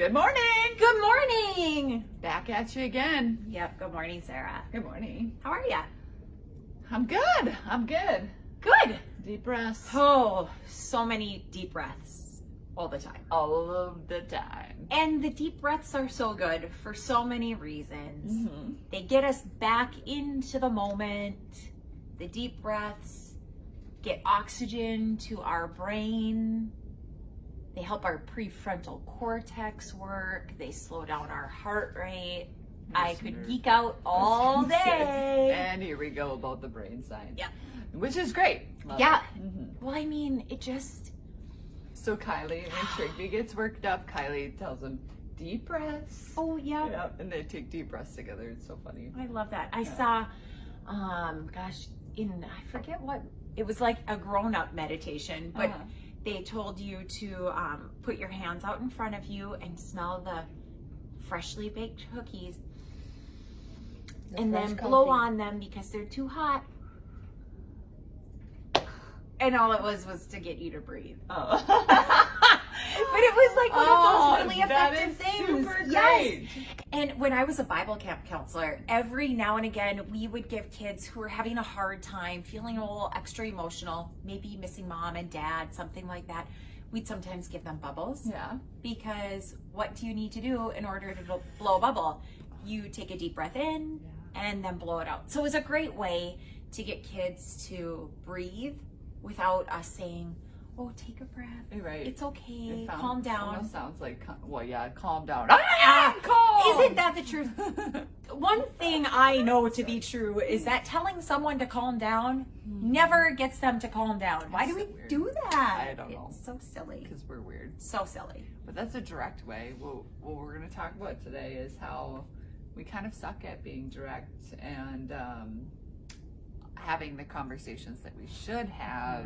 Good morning. Good morning. Back at you again. Yep. Good morning, Sarah. Good morning. How are ya? I'm good. I'm good. Good. Deep breaths. Oh, so many deep breaths all the time. All of the time. And the deep breaths are so good for so many reasons. Mhm. They get us back into the moment. The deep breaths get oxygen to our brain. They help our prefrontal cortex work. They slow down our heart rate. I could geek out all day. And here we go about the brain science. Yeah. Which is great. Love Yeah. Mhm. Well, I mean, it just So Kylie, when Trigby gets worked up, Kylie tells him, deep breaths. oh yeah, Yeah, and they take deep breaths together. It's so funny. I love that. I Yeah. saw, um, gosh, in I forget what it was like a grown-up meditation, but Uh-huh. They told you to um, put your hands out in front of you and smell the freshly baked cookies, The and then blow coffee. on them because they're too hot. And all it was was to get you to breathe. Oh. But it was like one Oh, of those really effective things. Yes. And when I was a Bible camp counselor, every now and again we would give kids who were having a hard time, feeling a little extra emotional, maybe missing mom and dad, something like that. We'd sometimes give them bubbles Yeah. because what do you need to do in order to blow a bubble? You take a deep breath in and then blow it out. So it was a great way to get kids to breathe without us saying, "Oh, take a breath. Right. It's okay. It sounds- Calm down." Sounds like, well, yeah, calm down. Ah, calm. Isn't that the truth? One thing I know to be true is that telling someone to calm down never gets them to calm down. Why do we do that? I don't know. It's so silly. Because we're weird. So silly. But that's a direct way. What, what we're going to talk about today is how we kind of suck at being direct and um, having the conversations that we should have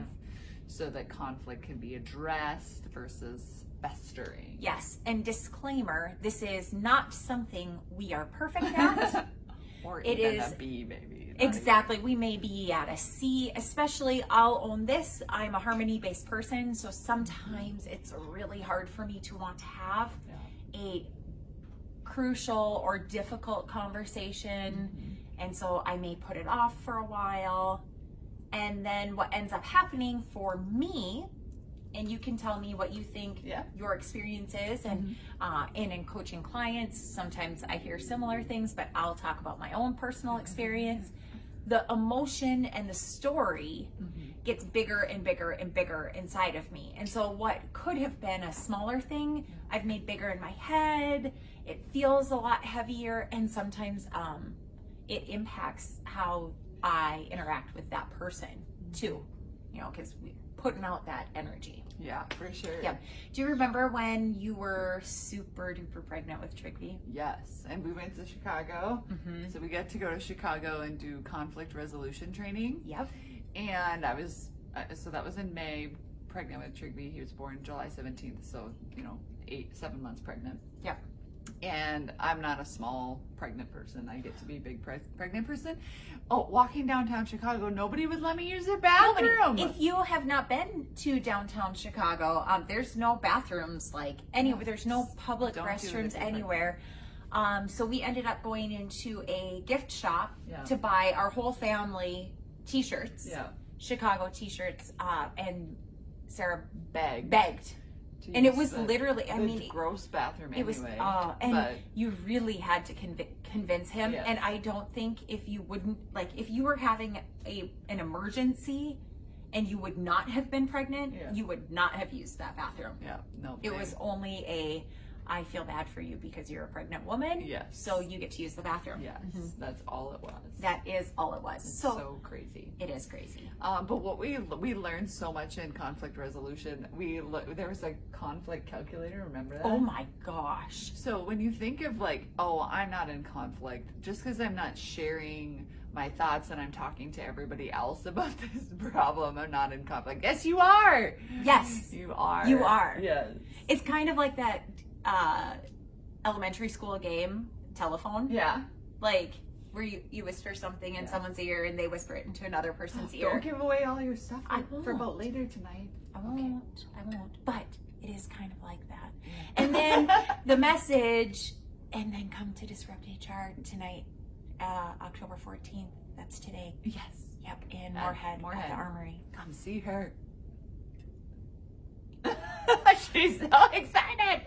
so that conflict can be addressed versus festering. Yes. And disclaimer this is not something we are perfect at. Or It even is- a B, maybe. not even- Exactly. We may be at a C, especially I'll own this. I'm a harmony based person, so sometimes it's really hard for me to want to have Yeah. a crucial or difficult conversation. And so I may put it off for a while. And then what ends up happening for me, and you can tell me what you think Yeah. your experience is, and uh, and in coaching clients, sometimes I hear similar things, but I'll talk about my own personal experience. The emotion and the story gets bigger and bigger and bigger inside of me. And so what could have been a smaller thing, I've made bigger in my head. It feels a lot heavier and sometimes um it impacts how I interact with that person too. You know, cuz we're putting out that energy. Yeah, for sure. Yep. Do you remember when you were super duper pregnant with Trigby? Yes. And we went to Chicago. Mm-hmm. So we got to go to Chicago and do conflict resolution training. Yep. And I was, uh, so that was in May, pregnant with Trigby. He was born July 17th, so, you know, eight, seven months pregnant. Yep. And I'm not a small pregnant person. I get to be a big pre- pregnant person. Oh, walking downtown Chicago, nobody would let me use their Nobody. bathroom. If you have not been to downtown Chicago, um, there's no bathrooms like anywhere. There's no public Don't restrooms if you're pregnant. anywhere. Um, so we ended up going into a gift shop Yeah. to buy our whole family T-shirts, yeah, Chicago T-shirts, uh, and Sarah beg. begged, to and it was the- literally. I mean, gross bathroom it was, anyway. uh, and but you really had to conv- convince him. Yes. And I don't think if you wouldn't, like, if you were having a an emergency and you would not have been pregnant, Yeah. you would not have used that bathroom. yeah, no. It thanks. was only a, I feel bad for you because you're a pregnant woman. Yes. So you get to use the bathroom. Yes, Mhm. that's all it was. That is all it was. So, so crazy. it is crazy. Um, but what we we learned so much in conflict resolution. We there was a conflict calculator. Remember that? Oh my gosh. So when you think of like, oh, I'm not in conflict, just because I'm not sharing my thoughts and I'm talking to everybody else about this problem, I'm not in conflict. Yes, you are. Yes. You are. You are. Yes. It's kind of like that uh, elementary school game, telephone. Yeah. like where you, you whisper something in Yeah. someone's ear and they whisper it into another person's Don't ear. give away all your stuff I for about later tonight. I won't. I won't. But it is kind of like that. And then the message, and then come to Disrupt HR tonight, uh, October 14th. That's today. yes. Yep, in Moorhead, Moorhead. at the Armory. Come see her. She's so excited.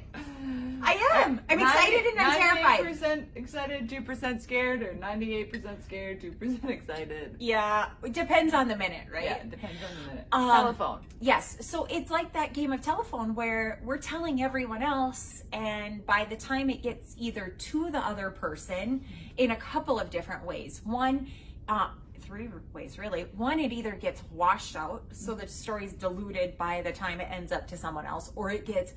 I am. I'm excited and I'm terrified. Percent excited, two percent scared, or ninety-eight percent scared, two percent excited. Yeah, it depends on the minute, right? Yeah, it depends on the minute. Um, Telephone. Yes. So it's like that game of telephone where we're telling everyone else, and by the time it gets either to the other person in a couple of different ways. One, uh, three ways really. One, it either gets washed out, so the story's diluted by the time it ends up to someone else, or it gets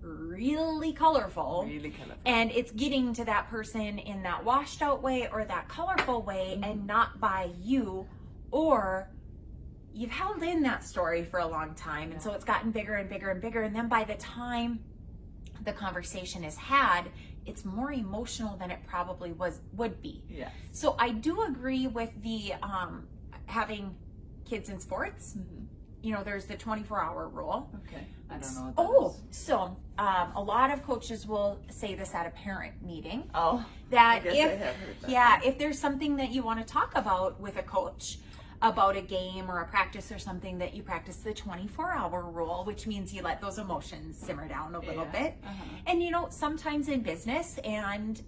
really colorful. Really colorful. and it's getting to that person in that washed out way or that colorful way mm-hmm. and not by you or you've held in that story for a long time and so it's gotten bigger and bigger and bigger and then by the time the conversation is had it's more emotional than it probably was would be Yeah. so i do agree with the um having kids in sports Mm-hmm. you know there's the 24 hour rule Okay. I don't know Oh, is. so um, a lot of coaches will say this at a parent meeting Oh. that if I have heard that. yeah, if there's something that you want to talk about with a coach about a game or a practice or something that you practice the 24 hour rule, which means you let those emotions simmer down a little Yeah. bit. Uh-huh. And you know, sometimes in business and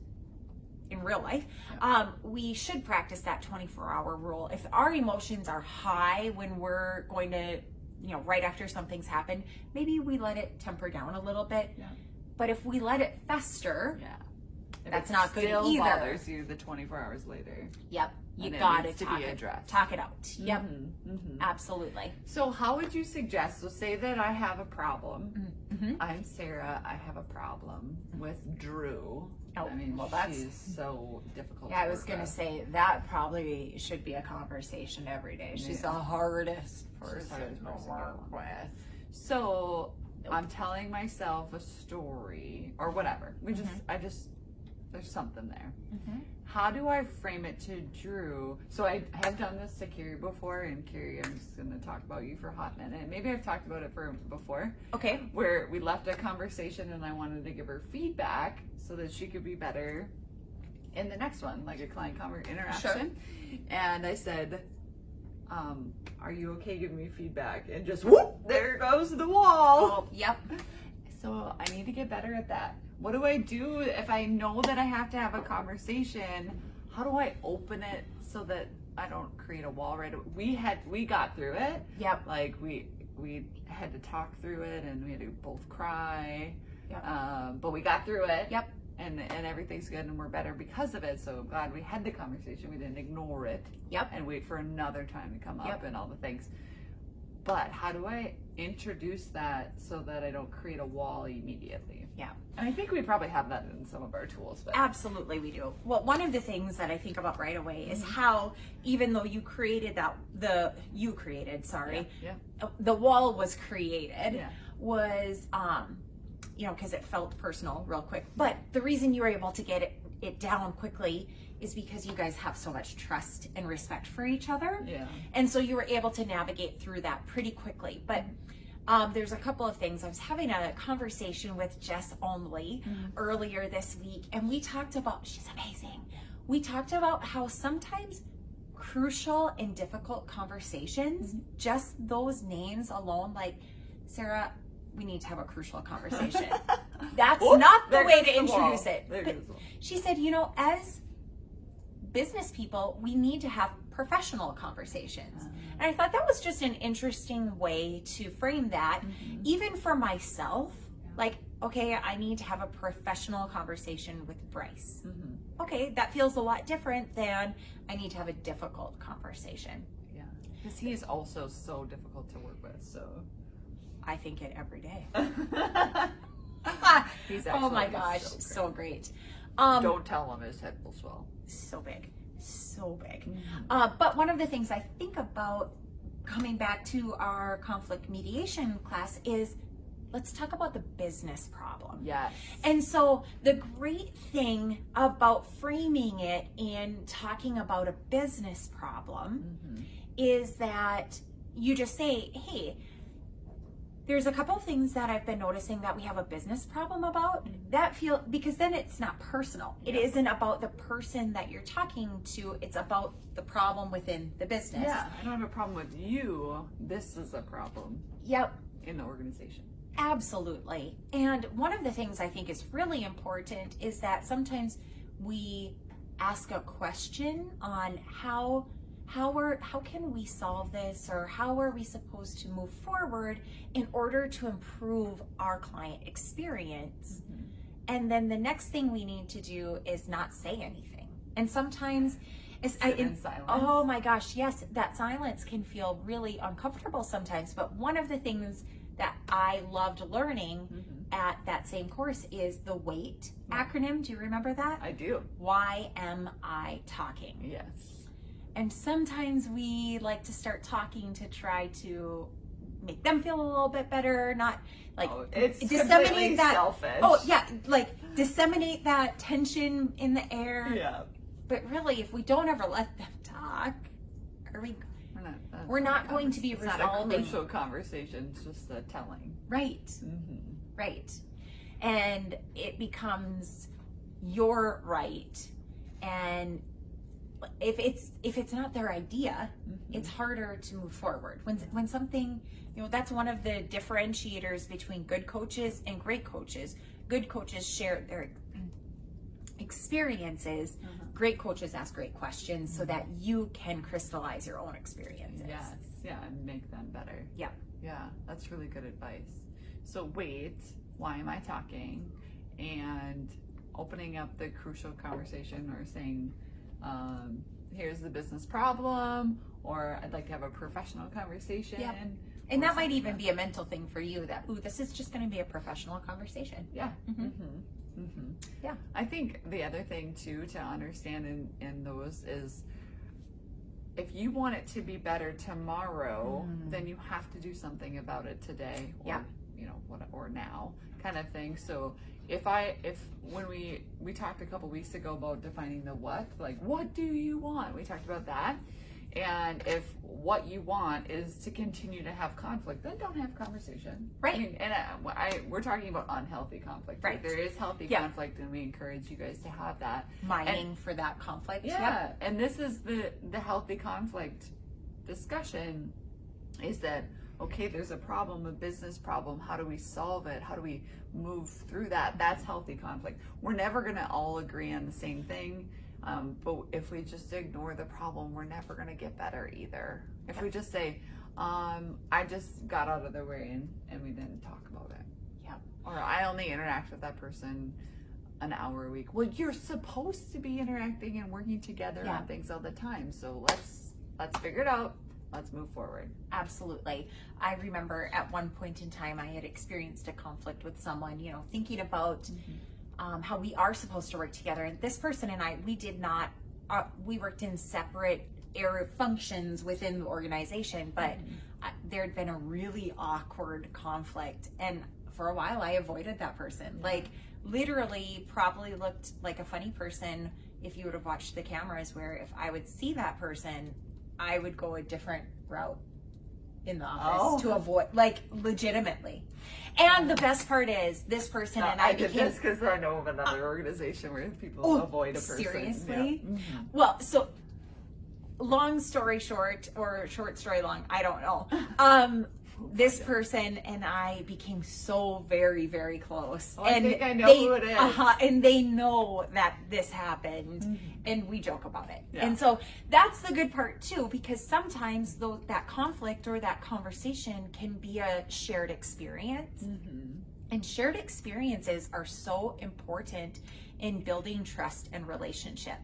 in real life, um, we should practice that 24 hour rule. If our emotions are high when we're going to, you know, right after something's happened, maybe we let it temper down a little bit. Yeah. But if we let it fester, Yeah. If That's not good either. still bothers you the 24 hours later. yep, you And it gotta to talk be it, addressed. talk it out. Yep, Mhm. absolutely. So, how would you suggest? So, say that I have a problem. Mhm. I'm Sarah. I have a problem with Drew. Oh, I mean, well, that's- so difficult. Yeah, I was gonna with. say that probably should be a conversation every day. She's Yeah. the hardest person hardest to person to work work with. So I'm telling myself a story or whatever. We just, Mm-hmm. I just, there's something there. Mhm. How do I frame it to Drew? So I have done this to Carrie before, and Carrie, I'm just going to talk about you for a hot minute. Maybe I've talked about it for before, Okay. where we left a conversation and I wanted to give her feedback so that she could be better in the next one, like a client conver- interaction. And I said, um, "Are you okay giving me feedback?" And just whoop, there goes the wall. Oh, yep. So I need to get better at that. What do I do if I know that I have to have a conversation? How do I open it so that I don't create a wall right away? We had we got through it. Yep. Like we we had to talk through it and we had to both cry. Yep. Um, but we got through it. Yep. And and everything's good and we're better because of it. So I'm glad we had the conversation. We didn't ignore it Yep. and wait for another time to come up Yep. and all the things. But how do I introduce that so that I don't create a wall immediately? Yeah. And I think we probably have that in some of our tools, but Absolutely, we do. Well, one of the things that I think about right away is Mm-hmm. how, even though you created that, the you created, sorry, yeah, the wall was created, Yeah. was, um, you know, because it felt personal real quick. But the reason you were able to get it, it down quickly is because you guys have so much trust and respect for each other. yeah, And so you were able to navigate through that pretty quickly. But um, there's a couple of things. I was having a conversation with Jess Only earlier this week, and we talked about, she's amazing. We talked about how sometimes crucial and difficult conversations, just those names alone, like Sarah, we need to have a crucial conversation. That's not the way to the wall. introduce it. But goes the wall. she said, you know, as business people, we need to have professional conversations. And I thought that was just an interesting way to frame that, even for myself. Like, okay, I need to have a professional conversation with Bryce. Mhm. Okay, that feels a lot different than I need to have a difficult conversation. yeah, because he is also so difficult to work with. So I think it every day. he's oh my gosh, so so great. Um, don't tell him his head will swell. So big, so big. Mm-hmm. Uh, but one of the things I think about coming back to our conflict mediation class is let's talk about the business problem. Yes. And so the great thing about framing it and talking about a business problem Mhm. is that you just say, hey, there's a couple of things that I've been noticing that we have a business problem about that feel because then it's not personal. It Yeah. isn't about the person that you're talking to, it's about the problem within the business. Yeah, I don't have a problem with you. This is a problem Yep. in the organization. Absolutely. And one of the things I think is really important is that sometimes we ask a question on how how are how can we solve this or how are we supposed to move forward in order to improve our client experience. And then the next thing we need to do is not say anything. And sometimes it's I, Sit in silence. Oh my gosh, yes, that silence can feel really uncomfortable sometimes. But one of the things that I loved learning Mhm. at that same course is the WAIT acronym. Do you remember that? I do. Why am I talking? Yes. And sometimes we like to start talking to try to make them feel a little bit better, not like oh, it's disseminate that- selfish. Oh, yeah, like disseminate that tension in the air. Yeah. But really, if we don't ever let them talk, are we We're not. that's We're not going to be convers- it's resolving- Not a crucial conversation. It's just the telling. right? Mm-hmm. Right. And it becomes your right. And if it's if it's not their idea, Mm-hmm. it's harder to move forward. When when something, you know, that's one of the differentiators between good coaches and great coaches. Good coaches share their experiences. Mhm. Great coaches ask great questions so that you can crystallize your own experiences. Yes. Yeah, and make them better. Yeah. Yeah, that's really good advice. So wait, why am I talking? And opening up the crucial conversation or saying, um, here's the business problem, or I'd like to have a professional conversation. Yep. And that might even like be a mental thing for you that, ooh, this is just going to be a professional conversation. Yeah. Mhm. Mm-hmm. Mm-hmm. Yeah. I think the other thing too to understand in, in those is if you want it to be better tomorrow, Mm. then you have to do something about it today or Yeah. you know, what or now kind of thing. So if I if when we we talked a couple weeks ago about defining the what, like what do you want? We talked about that. And if what you want is to continue to have conflict, then don't have conversation. Right. I mean, and I, I, we're talking about unhealthy conflict. Right. There is healthy Yeah. conflict, and we encourage you guys to have that. Mining for that conflict. Yeah. And this is the the healthy conflict discussion is that okay, there's a problem, a business problem. How do we solve it? How do we move through that? That's healthy conflict. We're never going to all agree on the same thing. Um, but if we just ignore the problem, we're never going to get better either. If we just say, um, I just got out of their way and, and we didn't talk about it. Yeah. Or I only interact with that person an hour a week. Well, you're supposed to be interacting and working together Yeah. on things all the time. So let's let's figure it out. Let's move forward. Absolutely. I remember at one point in time I had experienced a conflict with someone, you know, thinking about um, how we are supposed to work together. And this person and I, we did not, uh, we worked in separate area functions within the organization, but I, there had been a really awkward conflict. And for a while I avoided that person. Like, literally, probably looked like a funny person if you would have watched the cameras, where if I would see that person, I would go a different route in the office Oh. to avoid, like, legitimately. And the best part is, this person and I, I did became this because I know of another organization where people Oh, avoid a person. seriously? Yeah. Mhm. Well, so long story short, or short story long, I don't know. Um, this person and I became so very, very close. Oh, I and think I know they, who it is. Uh-huh, and they know that this happened, and we joke about it. Yeah. And so that's the good part too, because sometimes though that conflict or that conversation can be a shared experience. Mhm. And shared experiences are so important in building trust and relationship.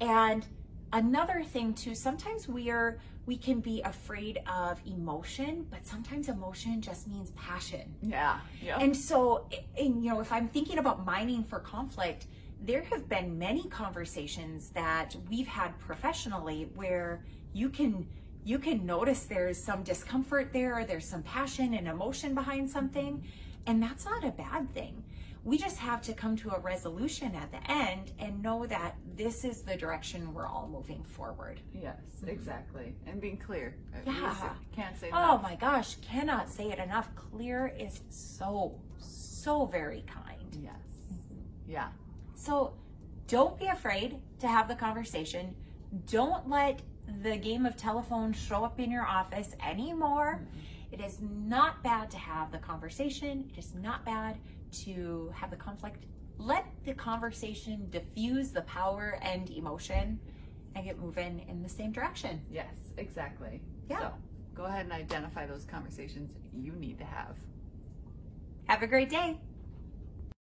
And another thing too, sometimes we are we can be afraid of emotion, but sometimes emotion just means passion. Yeah. Yeah. And so, and, you know, if I'm thinking about mining for conflict, there have been many conversations that we've had professionally where you can you can notice there's some discomfort there, there's some passion and emotion behind something, and that's not a bad thing. We just have to come to a resolution at the end and know that this is the direction we're all moving forward. Yes, exactly. And being clear. Uh, Yeah. Can't say Oh my gosh, cannot say it enough. Clear is so, so very kind. Yes. Yeah. So don't be afraid to have the conversation. Don't let the game of telephone show up in your office anymore. It is not bad to have the conversation. It is not bad to have the conflict. Let the conversation diffuse the power and emotion and get moving in the same direction. Yes, exactly. Yeah. So go ahead and identify those conversations you need to have. Have a great day.